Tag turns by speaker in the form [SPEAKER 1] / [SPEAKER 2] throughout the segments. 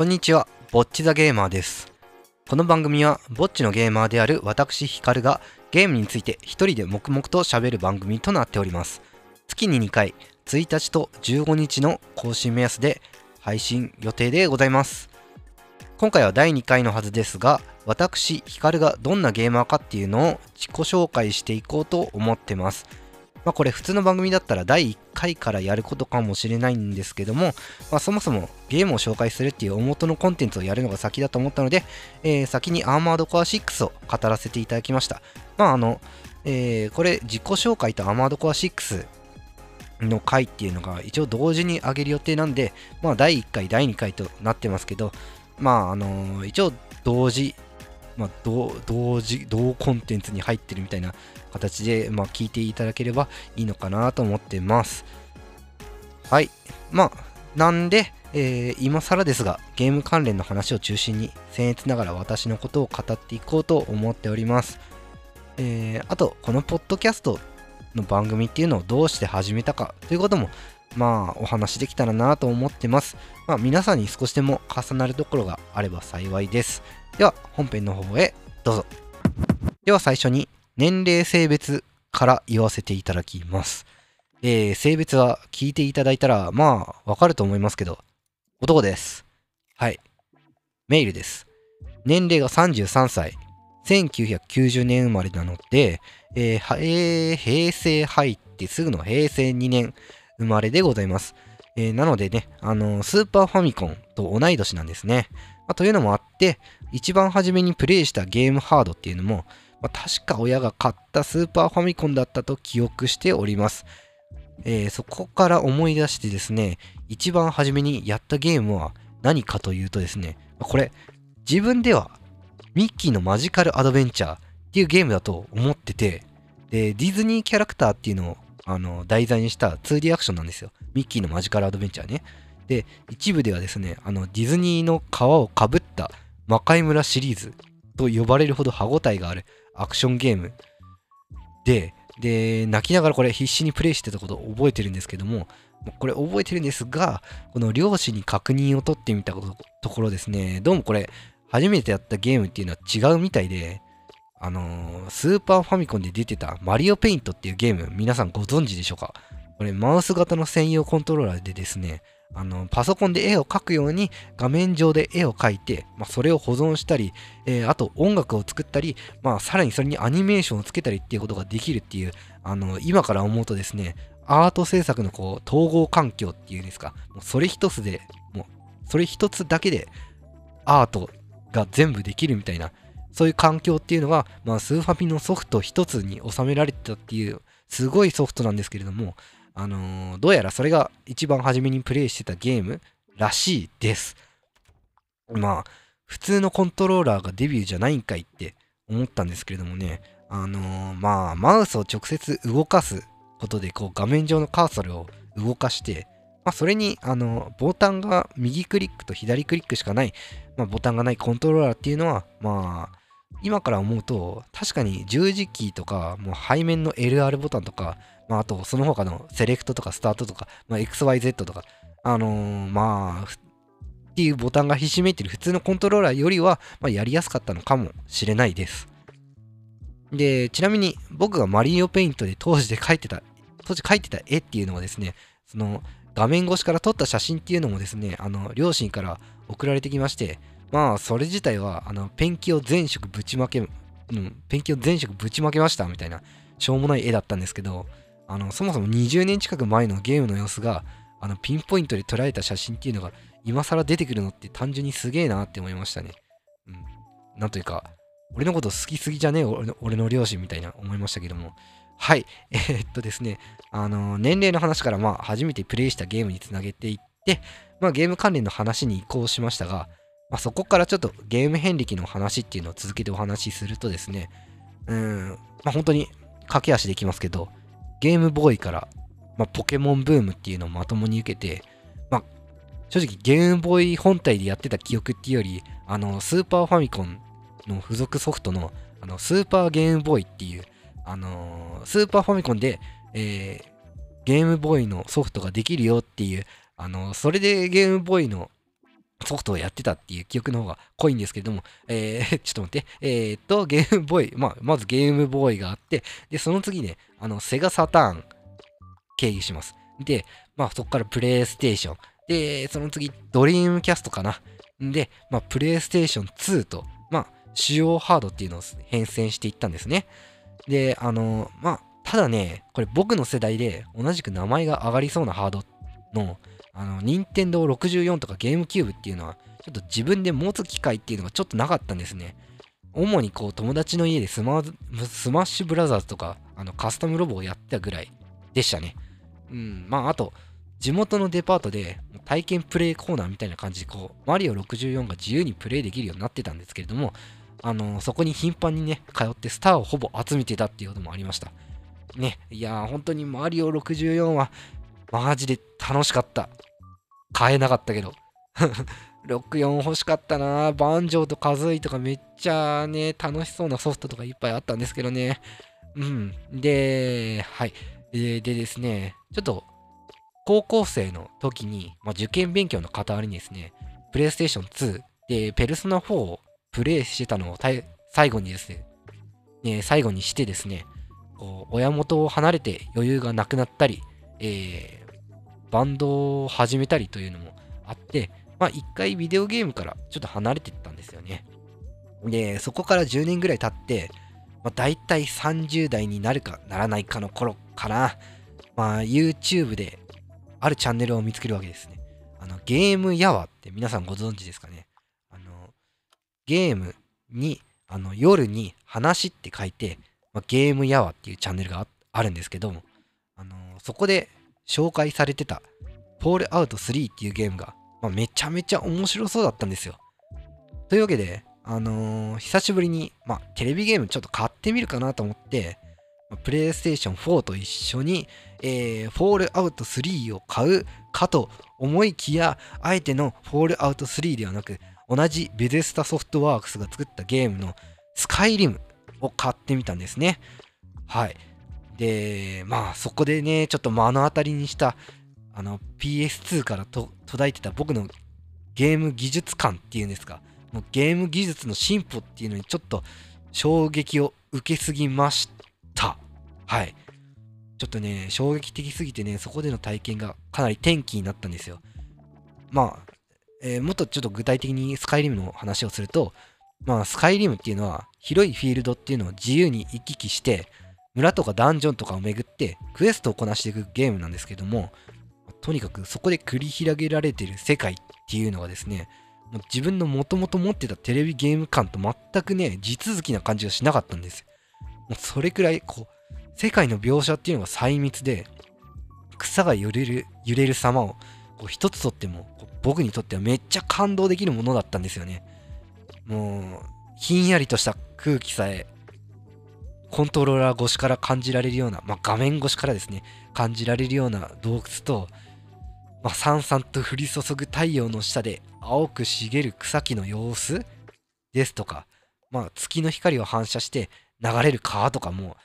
[SPEAKER 1] こんにちは、ぼっちザゲーマーです。この番組は、ぼっちのゲーマーである私、ヒカルがゲームについて一人で黙々と喋る番組となっております。月に2回、1日と15日の更新目安で配信予定でございます。今回は第2回のはずですが、私、ヒカルがどんなゲーマーかっていうのを自己紹介していこうと思ってます。まあこれ普通の番組だったら第1回からやることかもしれないんですけども、まあ、そもそもゲームを紹介するっていう大元のコンテンツをやるのが先だと思ったので、えー先にアーマードコア6を語らせていただきました。まああの、えーこれ自己紹介とアーマードコア6の回っていうのが一応同時に上げる予定なんで、まあ第1回、第2回となってますけど、まああの一応同時、まあ同同時、同コンテンツに入ってるみたいな形で、まあ、聞いていただければいいのかなと思ってます。はい。まあ、なんで、えー今更ですが、ゲーム関連の話を中心に、僭越ながら私のことを語っていこうと思っております。えーあと、このポッドキャストの番組っていうのをどうして始めたかということも、まあ、お話できたらなと思ってます。まあ、皆さんに少しでも重なるところがあれば幸いです。では、本編の方へどうぞ。では、最初に、年齢性別から言わせていただきます。えー、性別は聞いていただいたら、まあ、わかると思いますけど、男です。はい。メイルです。年齢が33歳。1990年生まれなので、えー平成入ってすぐの平成2年生まれでございます。えーなのでね、あのースーパーファミコンと同い年なんですね。まあというのもあって、一番初めにプレイしたゲームハードっていうのも、まあ、確か親が買ったスーパーファミコンだったと記憶しております。えーそこから思い出してですね、一番初めにやったゲームは何かというとですね、これ、自分ではミッキーのマジカルアドベンチャーっていうゲームだと思ってて、で、ディズニーキャラクターっていうのをあの題材にした 2D アクションなんですよ。ミッキーのマジカルアドベンチャーね。で、一部ではですね、あのディズニーの皮をかぶった魔界村シリーズと呼ばれるほど歯応えがあるアクションゲームで、で、泣きながらこれ必死にプレイしてたことを覚えてるんですけども、これ覚えてるんですが、この漁師に確認を取ってみたところですね、どうもこれ、初めてやったゲームっていうのは違うみたいで、あのースーパーファミコンで出てたマリオペイントっていうゲーム、皆さんご存知でしょうか？これ、マウス型の専用コントローラーでですね、あのパソコンで絵を描くように画面上で絵を描いて、まあ、それを保存したり、えーあと音楽を作ったり、まあ、さらにそれにアニメーションをつけたりっていうことができるっていう、あの今から思うとですね、アート制作のこう統合環境っていうんですか、もうそれ一つで、もうそれ一つだけでアートが全部できるみたいな、そういう環境っていうのが、まあ、スーファミのソフト一つに収められてたっていう、すごいソフトなんですけれども、あのーどうやらそれが一番初めにプレイしてたゲームらしいです。まあ、普通のコントローラーがデビューじゃないんかいって思ったんですけれどもね、あのーまあ、マウスを直接動かすことで、こう、画面上のカーソルを動かして、まあ、それに、あの、ボタンが右クリックと左クリックしかない、まあ、ボタンがないコントローラーっていうのは、まあ、今から思うと、確かに十字キーとか、もう背面の LR ボタンとか、まあ、あとその他のセレクトとかスタートとか、まあ、XYZ とか、あのーまあ、っていうボタンがひしめいてる普通のコントローラーよりは、まあ、やりやすかったのかもしれないです。で、ちなみに僕がマリオペイントで当時で描いてた、当時描いてた絵っていうのはですね、その画面越しから撮った写真っていうのもですね、あの、両親から送られてきまして、まあ、それ自体は、あの、ペンキを全色ぶちまけ、うん、ペンキを全色ぶちまけましたみたいな、しょうもない絵だったんですけど、あの、そもそも20年近く前のゲームの様子が、あの、ピンポイントで捉えた写真っていうのが、今更出てくるのって単純にすげえなって思いましたね。うん。なんというか、俺のこと好きすぎじゃねえ俺の俺の両親みたいな思いましたけども。はい。えーっとですね、あの、年齢の話から、まあ、初めてプレイしたゲームにつなげていって、まあ、ゲーム関連の話に移行しましたが、まあ、そこからちょっとゲーム遍歴の話っていうのを続けてお話しするとですね、うん、まあ、本当に駆け足できますけど、ゲームボーイから、まあ、ポケモンブームっていうのをまともに受けて、まあ、正直ゲームボーイ本体でやってた記憶っていうより、あの、スーパーファミコンの付属ソフトの、あの、スーパーゲームボーイっていう、あのースーパーファミコンで、えーゲームボーイのソフトができるよっていう、あのそれでゲームボーイのソフトをやってたっていう記憶の方が濃いんですけれども、えー、ちょっと待って、えー、っと、ゲームボーイ、まあ、まずゲームボーイがあって、で、その次ね、あの、セガサターン、経由します。で、まあ、そこからプレイステーション。で、その次、ドリームキャストかな。で、まあ、プレイステーション2と、まあ、主要ハードっていうのを変遷していったんですね。で、あの、まあ、ただね、これ僕の世代で同じく名前が上がりそうなハードの、あの、任天堂64とかゲームキューブっていうのは、ちょっと自分で持つ機会っていうのがちょっとなかったんですね。主にこう友達の家でスマスマッシュブラザーズとかあのカスタムロボをやってたぐらいでしたね。うん、まああと地元のデパートで体験プレイコーナーみたいな感じでこうマリオ64が自由にプレイできるようになってたんですけれどもあのそこに頻繁にね通ってスターをほぼ集めてたっていうこともありましたねいやー本当にマリオ64はマジで楽しかった。買えなかったけど。64欲しかったな。バンジョーとカズイとかめっちゃね楽しそうなソフトとかいっぱいあったんですけどね。うん。ではい。でですねちょっと高校生の時に、まあ、受験勉強の傍りにですね、プレイステーション2で、ペルソナ4をプレイしてたのを最後にですね、ね最後にしてですね、こう親元を離れて余裕がなくなったり、えー、バンドを始めたりというのもあって、まあ一回ビデオゲームからちょっと離れていったんですよね。で、そこから10年ぐらい経って、まあ、大体30代になるかならないかの頃かな、まあ YouTube であるチャンネルを見つけるわけですね。あの、ゲームやわって皆さんご存知ですかね。あの、ゲームに、あの、夜に話って書いて、まあ、ゲームやわっていうチャンネルがあるんですけども、あの、そこで紹介されてた、フォールアウト3っていうゲームが、まあ、めちゃめちゃ面白そうだったんですよ。というわけで、あのー、久しぶりに、まあ、テレビゲームちょっと買ってみるかなと思って、プレイステーション4と一緒に、えー、フォールアウト3を買うかと思いきや、あえてのフォールアウト3ではなく、同じベゼスタソフトワークスが作ったゲームのスカイリムを買ってみたんですね。はい。で、まあそこでね、ちょっと目の当たりにしたあの PS2 から途絶えてた僕のゲーム技術感っていうんですか、もうゲーム技術の進歩っていうのにちょっと衝撃を受けすぎました。はい。ちょっとね、衝撃的すぎてね、そこでの体験がかなり転機になったんですよ。まあ、えー、もっとちょっと具体的にスカイリムの話をすると、まあ、スカイリムっていうのは、広いフィールドっていうのを自由に行き来して、村とかダンジョンとかを巡って、クエストをこなしていくゲームなんですけども、とにかくそこで繰り広げられている世界っていうのがですね、自分のもともと持ってたテレビゲーム感と全くね、地続きな感じがしなかったんです。もうそれくらい、こう、世界の描写っていうのが細密で、草が揺れる、揺れる様をこう一つとっても、僕にとってはめっちゃ感動できるものだったんですよね。もう、ひんやりとした空気さえ、コントローラー越しから感じられるような、まあ、画面越しからですね、感じられるような洞窟と、まあ、さんさんと降り注ぐ太陽の下で青く茂る草木の様子ですとか、まあ、月の光を反射して流れる川とかも、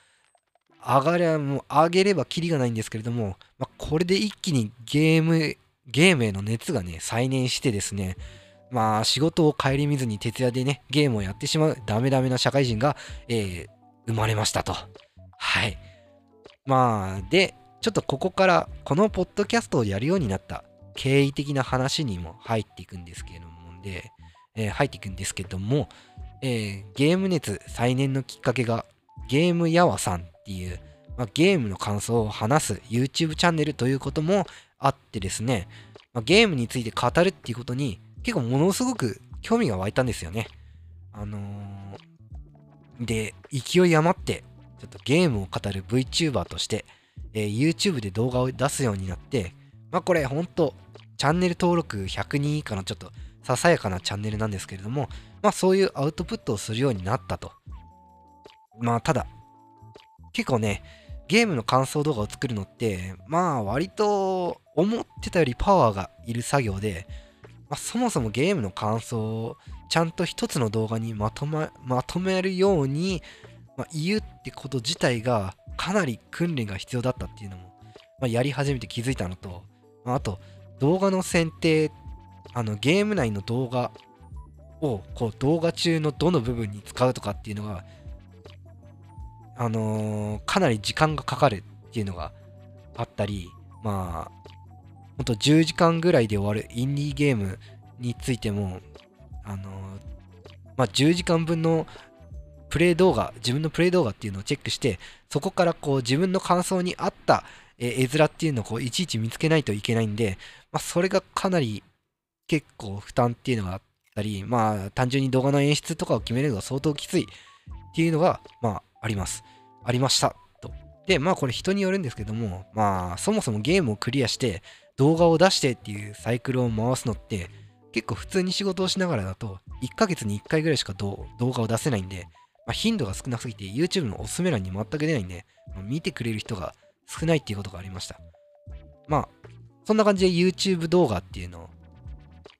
[SPEAKER 1] 上がれもう上げればキリがないんですけれども、まあ、これで一気にゲーム、ゲームへの熱がね、再燃してですね、まあ仕事を顧みずに徹夜でね、ゲームをやってしまうダメダメな社会人が、えー、生まれましたと。はい。まあ、で、ちょっとここからこのポッドキャストをやるようになった経緯的な話にも入っていくんですけれども、で、えー、入っていくんですけども、えー、ゲーム熱再燃のきっかけがゲームやわさんっていう、まあ、ゲームの感想を話す YouTube チャンネルということもあってですね、まあ、ゲームについて語るっていうことに結構ものすごく興味が湧いたんですよね。あのー、で、勢い余って、ちょっとゲームを語る VTuber として、えー、YouTube で動画を出すようになって、まあこれほんと、チャンネル登録100人以下のちょっとささやかなチャンネルなんですけれども、まあそういうアウトプットをするようになったと。まあただ、結構ね、ゲームの感想動画を作るのって、まあ割と思ってたよりパワーがいる作業で、まあ、そもそもゲームの感想をちゃんと一つの動画にまとままとめるように、まあ、言うってこと自体がかなり訓練が必要だったっていうのも、まあ、やり始めて気づいたのと、まあ、あと動画の選定あのゲーム内の動画をこう動画中のどの部分に使うとかっていうのがあのー、かなり時間がかかるっていうのがあったりまあほんと10時間ぐらいで終わるインディーゲームについてもあの、まあ10時間分のプレイ動画自分のプレイ動画っていうのをチェックしてそこからこう自分の感想に合った絵面っていうのをこういちいち見つけないといけないんで、まあ、それがかなり結構負担っていうのがあったり、まあ単純に動画の演出とかを決めるのが相当きついっていうのが、まああります。ありました。と。で、まあこれ人によるんですけども、まあそもそもゲームをクリアして動画を出してっていうサイクルを回すのって結構普通に仕事をしながらだと1ヶ月に1回ぐらいしか動画を出せないんで、まあ、頻度が少なすぎて YouTube のおすすめ欄に全く出ないんで、まあ、見てくれる人が少ないっていうことがありました。まあ、そんな感じで YouTube 動画っていうの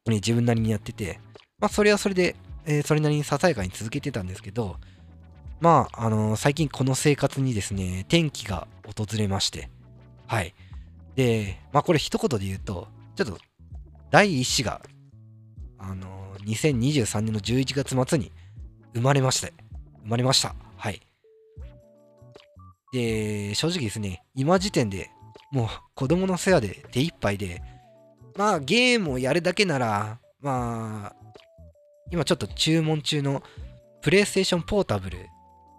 [SPEAKER 1] を、ね、自分なりにやってて、まあ、それはそれで、えー、それなりにささやかに続けてたんですけど、まあ、あのー、最近この生活にですね、転機が訪れまして、はい。で、まあ、これ一言で言うと、ちょっと、第一子が、あのー、2023年の11月末に生まれまして、生まれました。はい。で、正直ですね、今時点でもう子供の世話で手一杯で、まあゲームをやるだけなら、まあ、今ちょっと注文中のプレイステーションポータブル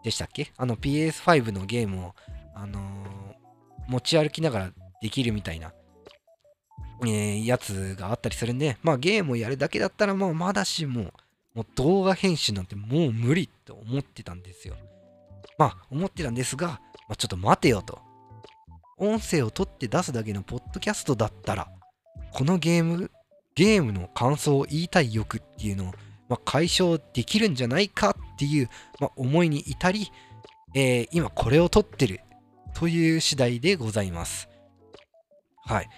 [SPEAKER 1] でしたっけ？あの PS5 のゲームを、あのー、持ち歩きながらできるみたいな、えー、やつがあったりするんで、まあゲームをやるだけだったらもうまだしも、もう動画編集なんてもう無理って思ってたんですよ。まあ思ってたんですが、まあ、ちょっと待てよと。音声を取って出すだけのポッドキャストだったら、このゲーム、ゲームの感想を言いたい欲っていうのを、まあ、解消できるんじゃないかっていう、まあ、思いに至り、えー、今これを撮ってるという次第でございます。はい。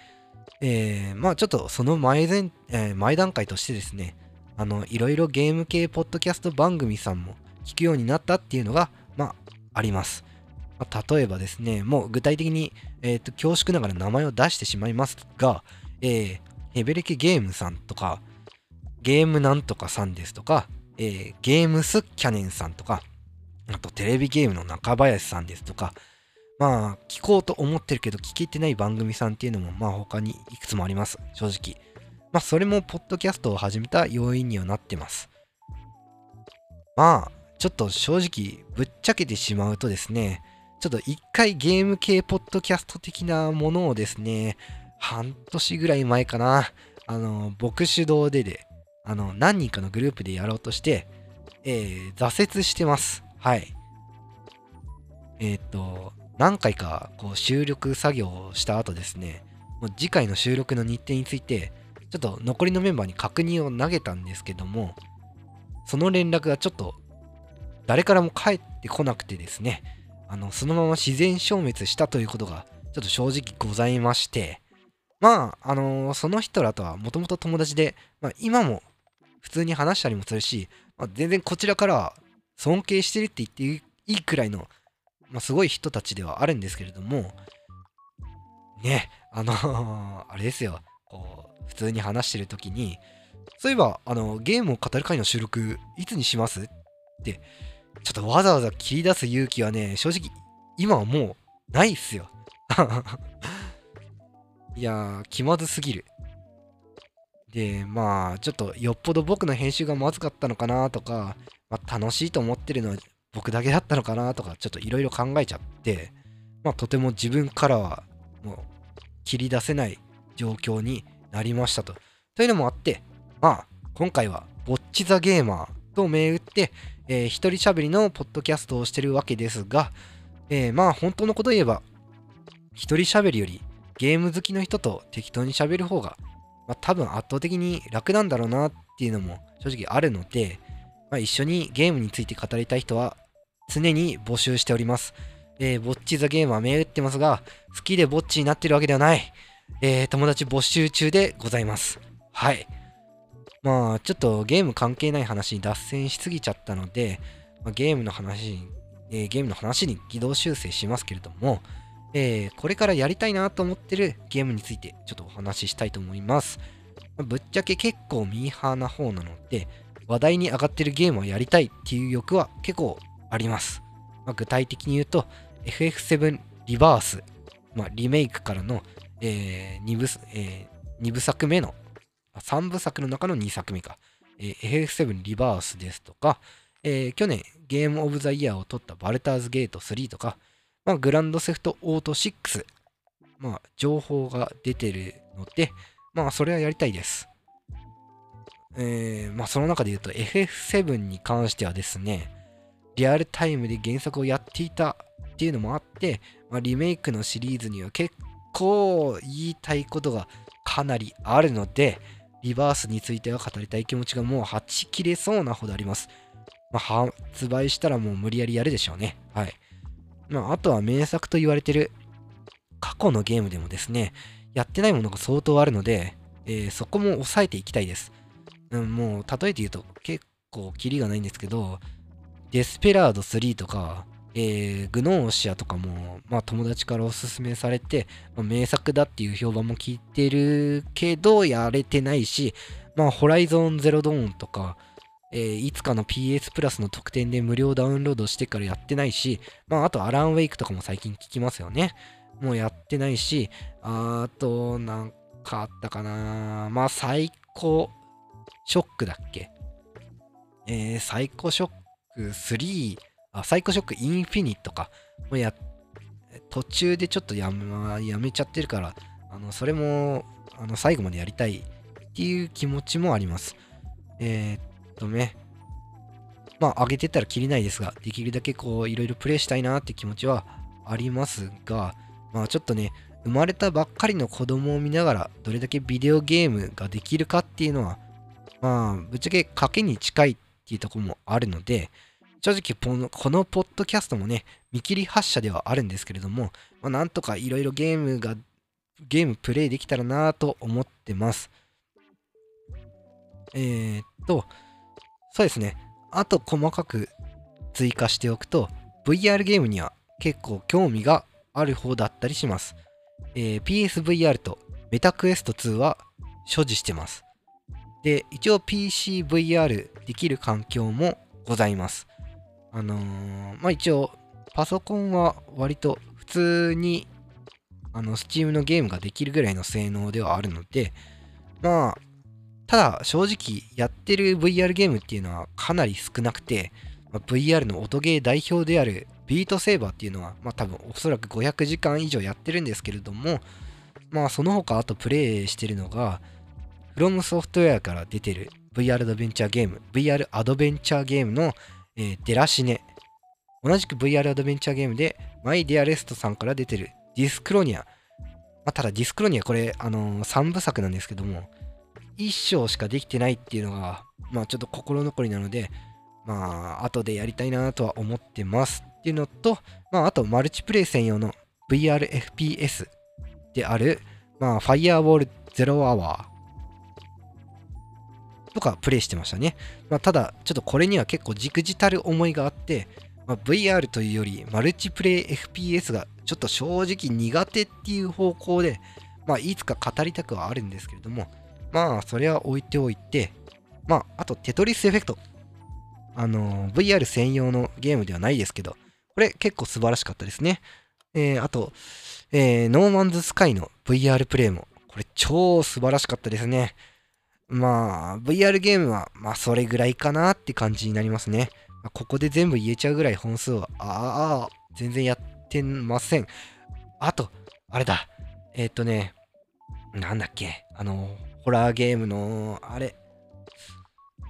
[SPEAKER 1] えー、まあちょっとその前前、えー、前段階としてですね、あの、いろいろゲーム系ポッドキャスト番組さんも聞くようになったっていうのが、まあ、あります。まあ、例えばですね、もう具体的に、えっ、ー、と、恐縮ながら名前を出してしまいますが、えー、ヘベレケゲームさんとか、ゲームなんとかさんですとか、えー、ゲームスキャネンさんとか、あとテレビゲームの中林さんですとか、まあ、聞こうと思ってるけど聞けてない番組さんっていうのも、まあ他にいくつもあります、正直。まあ、それもポッドキャストを始めた要因にはなってます。まあ、ちょっと正直、ぶっちゃけてしまうとですね、ちょっと一回ゲーム系ポッドキャスト的なものをですね、半年ぐらい前かな、あの、僕主導でで、あの、何人かのグループでやろうとして、えー、挫折してます。はい。えっ、と、何回かこう収録作業をした後ですね、もう次回の収録の日程について、ちょっと残りのメンバーに確認を投げたんですけども、その連絡がちょっと誰からも返ってこなくてですね、あの、そのまま自然消滅したということが、ちょっと正直ございまして、まあ、あのー、その人らとはもともと友達で、まあ、今も普通に話したりもするし、まあ、全然こちらからは尊敬してるって言っていいくらいの、まあ、すごい人たちではあるんですけれども、ね、あのー、あれですよ、こう、普通に話してる時に、そういえば、あの、ゲームを語る回の収録、いつにしますってちょっとわざわざ切り出す勇気はね、正直、今はもう、ないっすよ。いやー、気まずすぎる。で、まあ、ちょっとよっぽど僕の編集がまずかったのかなとか、まあ、楽しいと思ってるのは僕だけだったのかなとか、ちょっといろいろ考えちゃって、まあ、とても自分からはもう切り出せない状況になりましたと。というのもあって、まあ、今回は、ぼっちザゲーマーと銘打って、えー、一人喋りのポッドキャストをしてるわけですが、えー、まあ本当のこと言えば、一人喋りよりゲーム好きの人と適当に喋る方が、まあ、多分圧倒的に楽なんだろうなっていうのも正直あるので、まあ、一緒にゲームについて語りたい人は常に募集しております。えー、ぼっちザゲームは銘打ってますが、好きでぼっちになってるわけではない。えー、友達募集中でございます。はい。まあ、ちょっとゲーム関係ない話に脱線しすぎちゃったので、まあ、ゲームの話に、えー、ゲームの話に軌道修正しますけれども、えー、これからやりたいなと思ってるゲームについてちょっとお話ししたいと思います。まあぶっちゃけ結構ミーハーな方なので、話題に上がってるゲームをやりたいっていう欲は結構あります。まあ具体的に言うと、FF7 リバース、まあ、リメイクからの、え 2, 部え2部作目の、3部作の中の2作目か、えー FF7 リバースですとか、えー去年ゲームオブザイヤーを取ったバルターズゲート3とか、まあ、グランドセフトオート6、まあ、情報が出てるので、まあ、それはやりたいです。えーまあ、その中で言うと FF7 に関してはですね、リアルタイムで原作をやっていたっていうのもあって、まあ、リメイクのシリーズには結構言いたいことがかなりあるので、リバースについては語りたい気持ちがもうはち切れそうなほどあります。まあ、発売したらもう無理やりやるでしょうね。はい。まあ、あとは名作と言われてる過去のゲームでもですね、やってないものが相当あるので、えーそこも抑えていきたいです。うん、もう、例えて言うと結構キリがないんですけど、デスペラード3とか、えーグノーシアとかも、まあ友達からおすすめされて、まあ名作だっていう評判も聞いてるけど、やれてないし、まあホライゾンゼロドーンとか、えーいつかの PS プラスの特典で無料ダウンロードしてからやってないし、まああとアランウェイクとかも最近聞きますよね。もうやってないし、あと、なんかあったかなまあサイコショックだっけ？えー、サイコショック3、あ、サイコショックインフィニットか。もうや、途中でちょっとやめやめちゃってるから、あの、それも、あの、最後までやりたいっていう気持ちもあります。えー、っとね、まあ、上げてたらきりないですが、できるだけこう、いろいろプレイしたいなって気持ちはありますが、まあ、ちょっとね、生まれたばっかりの子供を見ながら、どれだけビデオゲームができるかっていうのは、まあ、ぶっちゃけ賭けに近いっていうとこもあるので、正直この、このポッドキャストもね、見切り発車ではあるんですけれども、まあ、なんとかいろいろゲームが、ゲームプレイできたらなと思ってます。えー、っと、そうですね。あと細かく追加しておくと、VR ゲームには結構興味がある方だったりします。えー PSVR とメタクエスト2は所持してます。で、一応 PCVR できる環境もございます。あのーまあ一応、パソコンは割と普通に、あの、Steam のゲームができるぐらいの性能ではあるので、まあ、ただ正直やってる VR ゲームっていうのはかなり少なくて、まあ VR の音ゲー代表であるビートセイバーっていうのは、まあ多分おそらく500時間以上やってるんですけれども、まあその他あとプレイしてるのが、フロムソフトウェアから出てる VR アドベンチャーゲーム、VR アドベンチャーゲームの、えーデラシネ。同じく VR アドベンチャーゲームで、マイ・ディアレストさんから出てるディスクロニア。まあ、ただディスクロニアこれ、あのー、3部作なんですけども、1章しかできてないっていうのが、まあちょっと心残りなので、まあ後でやりたいなとは思ってますっていうのと、まああとマルチプレイ専用の VRFPS である、まあ Firewall Zero Hour とかプレイしてましたね。まあ、ただ、ちょっとこれには結構じくじたる思いがあって、まあ、VR というよりマルチプレイ FPS がちょっと正直苦手っていう方向で、まあ、いつか語りたくはあるんですけれども、まあ、それは置いておいて、まあ、あと、テトリスエフェクト。あのー VR 専用のゲームではないですけど、これ結構素晴らしかったですね。えーあと、えーノーマンズスカイの VR プレイも、これ超素晴らしかったですね。まあ、VR ゲームは、まあ、それぐらいかなって感じになりますね。まあここで全部言えちゃうぐらい本数は、ああ、全然やってません。あと、あれだ。えっ、とね、なんだっけ、あの、ホラーゲームの、あれ、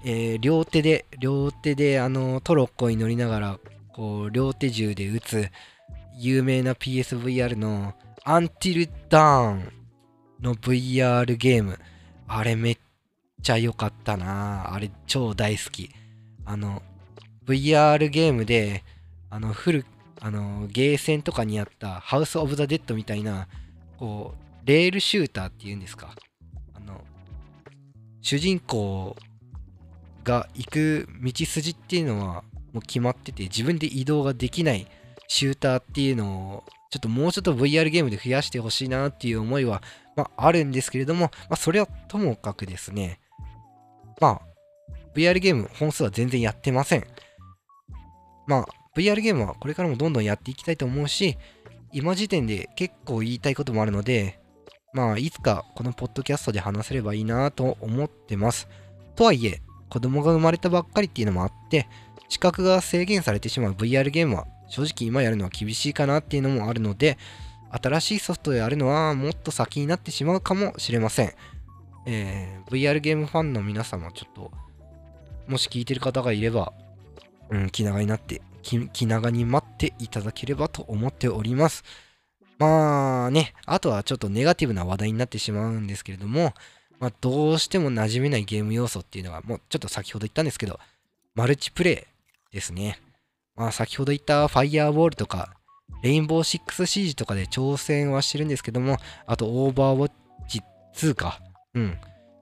[SPEAKER 1] えー両手で、両手で、あの、トロッコに乗りながら、こう、両手銃で撃つ、有名な PSVR の、アンティルダーンの VR ゲーム。あれめっちゃちゃ良かったなあれ超大好き。あの、VR ゲームで、あの、フル、あの、ゲーセンとかにあったハウス・オブ・ザ・デッドみたいな、こう、レールシューターっていうんですか。あの、主人公が行く道筋っていうのはもう決まってて、自分で移動ができないシューターっていうのを、ちょっともうちょっと VR ゲームで増やしてほしいなっていう思いはまあ、あるんですけれども、まあ、それはともかくですね、まあ、VR ゲーム本数は全然やってません。まあ、VR ゲームはこれからもどんどんやっていきたいと思うし、今時点で結構言いたいこともあるので、まあ、いつかこのポッドキャストで話せればいいなと思ってます。とはいえ、子供が生まれたばっかりっていうのもあって、資格が制限されてしまう VR ゲームは正直今やるのは厳しいかなっていうのもあるので、新しいソフトでやるのはもっと先になってしまうかもしれません。えー、VR ゲームファンの皆様、ちょっと、もし聞いてる方がいれば、うん、気長になって気、長に待っていただければと思っております。まあね、あとはちょっとネガティブな話題になってしまうんですけれども、まあ、どうしても馴染めないゲーム要素っていうのは、もうちょっと先ほど言ったんですけど、マルチプレイですね。まあ、先ほど言ったファイヤーボールとか、レインボーシックスシージとかで挑戦はしてるんですけども、あとオーバーウォッチ2か、うん、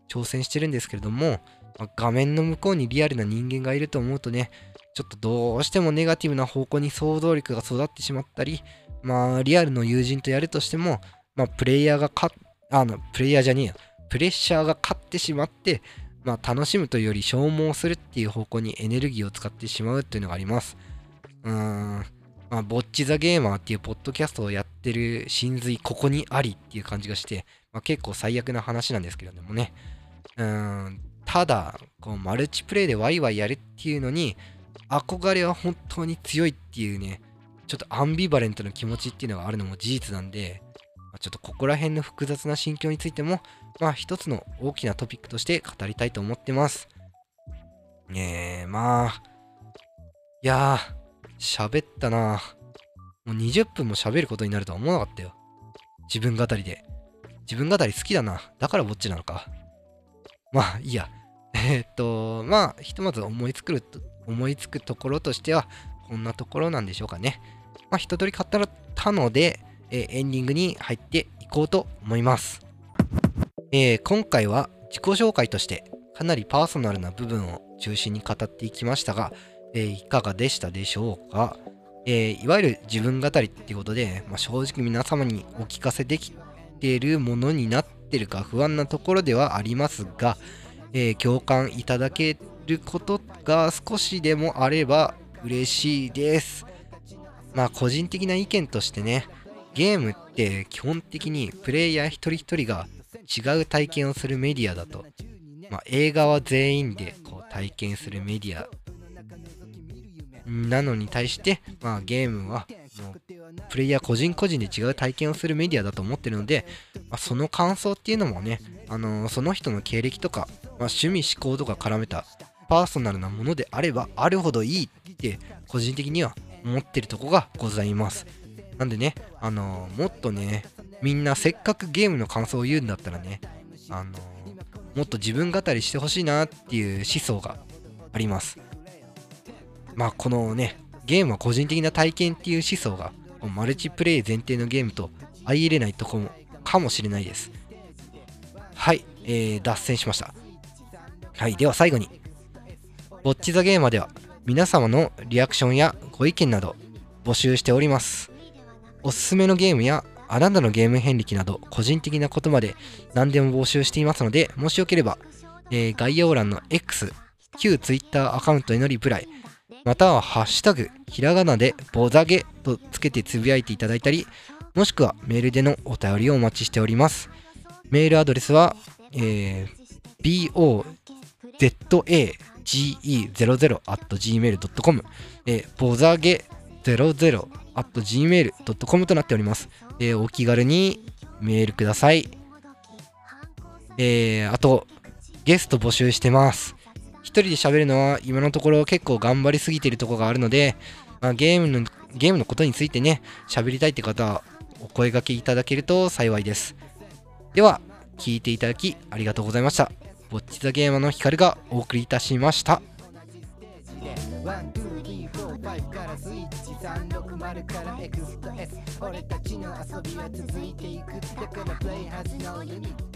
[SPEAKER 1] 挑戦してるんですけれども、まあ、画面の向こうにリアルな人間がいると思うとね、ちょっとどうしてもネガティブな方向に想像力が育ってしまったり、まあ、リアルの友人とやるとしても、まあ、プレイヤーが勝あの、プレイヤーじゃねえよ。プレッシャーが勝ってしまって、まあ、楽しむというより消耗するっていう方向にエネルギーを使ってしまうっていうのがあります。うーん。まあ、ボッチザゲーマーっていうポッドキャストをやってる真髄ここにありっていう感じがして、まあ、結構最悪な話なんですけれどもね。うん。ただ、こうマルチプレイでワイワイやるっていうのに、憧れは本当に強いっていうね、ちょっとアンビバレントな気持ちっていうのがあるのも事実なんで、まあ、ちょっとここら辺の複雑な心境についても、まあ一つの大きなトピックとして語りたいと思ってます。ねえ、まあ、いやー、喋ったなもう20分も喋ることになるとは思わなかったよ。自分語りで。自分語り好きだな。だからぼっちなのか。まあ、いいや。えー、っと、まあ、ひとまず思いつく思いつくところとしては、こんなところなんでしょうかね。まあ、一通り語ったので、えー、エンディングに入っていこうと思います。えー、今回は自己紹介としてかなりパーソナルな部分を中心に語っていきましたが、えー、いかがでしたでしょうか、えいわゆる自分語りっていうことで、まあ、正直皆様にお聞かせできてるものになってるか不安なところではありますが、え共感いただけることが少しでもあれば嬉しいです。まあ個人的な意見としてね、ゲームって基本的にプレイヤー一人一人が違う体験をするメディアだと、まあ、映画は全員でこう体験するメディアなのに対して、まあ、ゲームはもうプレイヤー個人個人で違う体験をするメディアだと思ってるので、まあ、その感想っていうのもね、あのー、その人の経歴とか、まあ、趣味思考とか絡めたパーソナルなものであればあるほどいいって個人的には思ってるとこがございます。なんでね、あのー、もっとね、みんなせっかくゲームの感想を言うんだったらね、あのー、もっと自分語りしてほしいなっていう思想があります。まあこのね、ゲームは個人的な体験っていう思想がマルチプレイ前提のゲームと相入れないとこもかもしれないです。はい、えー、脱線しました。はい、では最後に、ボッチザゲーマでは皆様のリアクションやご意見など募集しております。おすすめのゲームやあなたのゲーム遍歴など個人的なことまで何でも募集していますので、もしよければ、えー、概要欄の X、旧 Twitter アカウントへのリプライ、またはハッシュタグ、ひらがなでボザゲとつけてつぶやいていただいたり、もしくはメールでのお便りをお待ちしております。メールアドレスは、えー、bozage00.gmail.com、えー、ボザゲ00 gmail.com となっております。えー、お気軽にメールください。えー、あと、ゲスト募集してます。一人で喋るのは今のところ結構頑張りすぎてるとこがあるので、まあ、ゲームの、ゲームのことについてね、喋りたいって方はお声掛けいただけると幸いです。では、聞いていただきありがとうございました。ぼっちザゲーマのヒカルがお送りいたしました。5からスイッチ360からエクスト S 俺たちの遊びは続いていくだから Play has no limit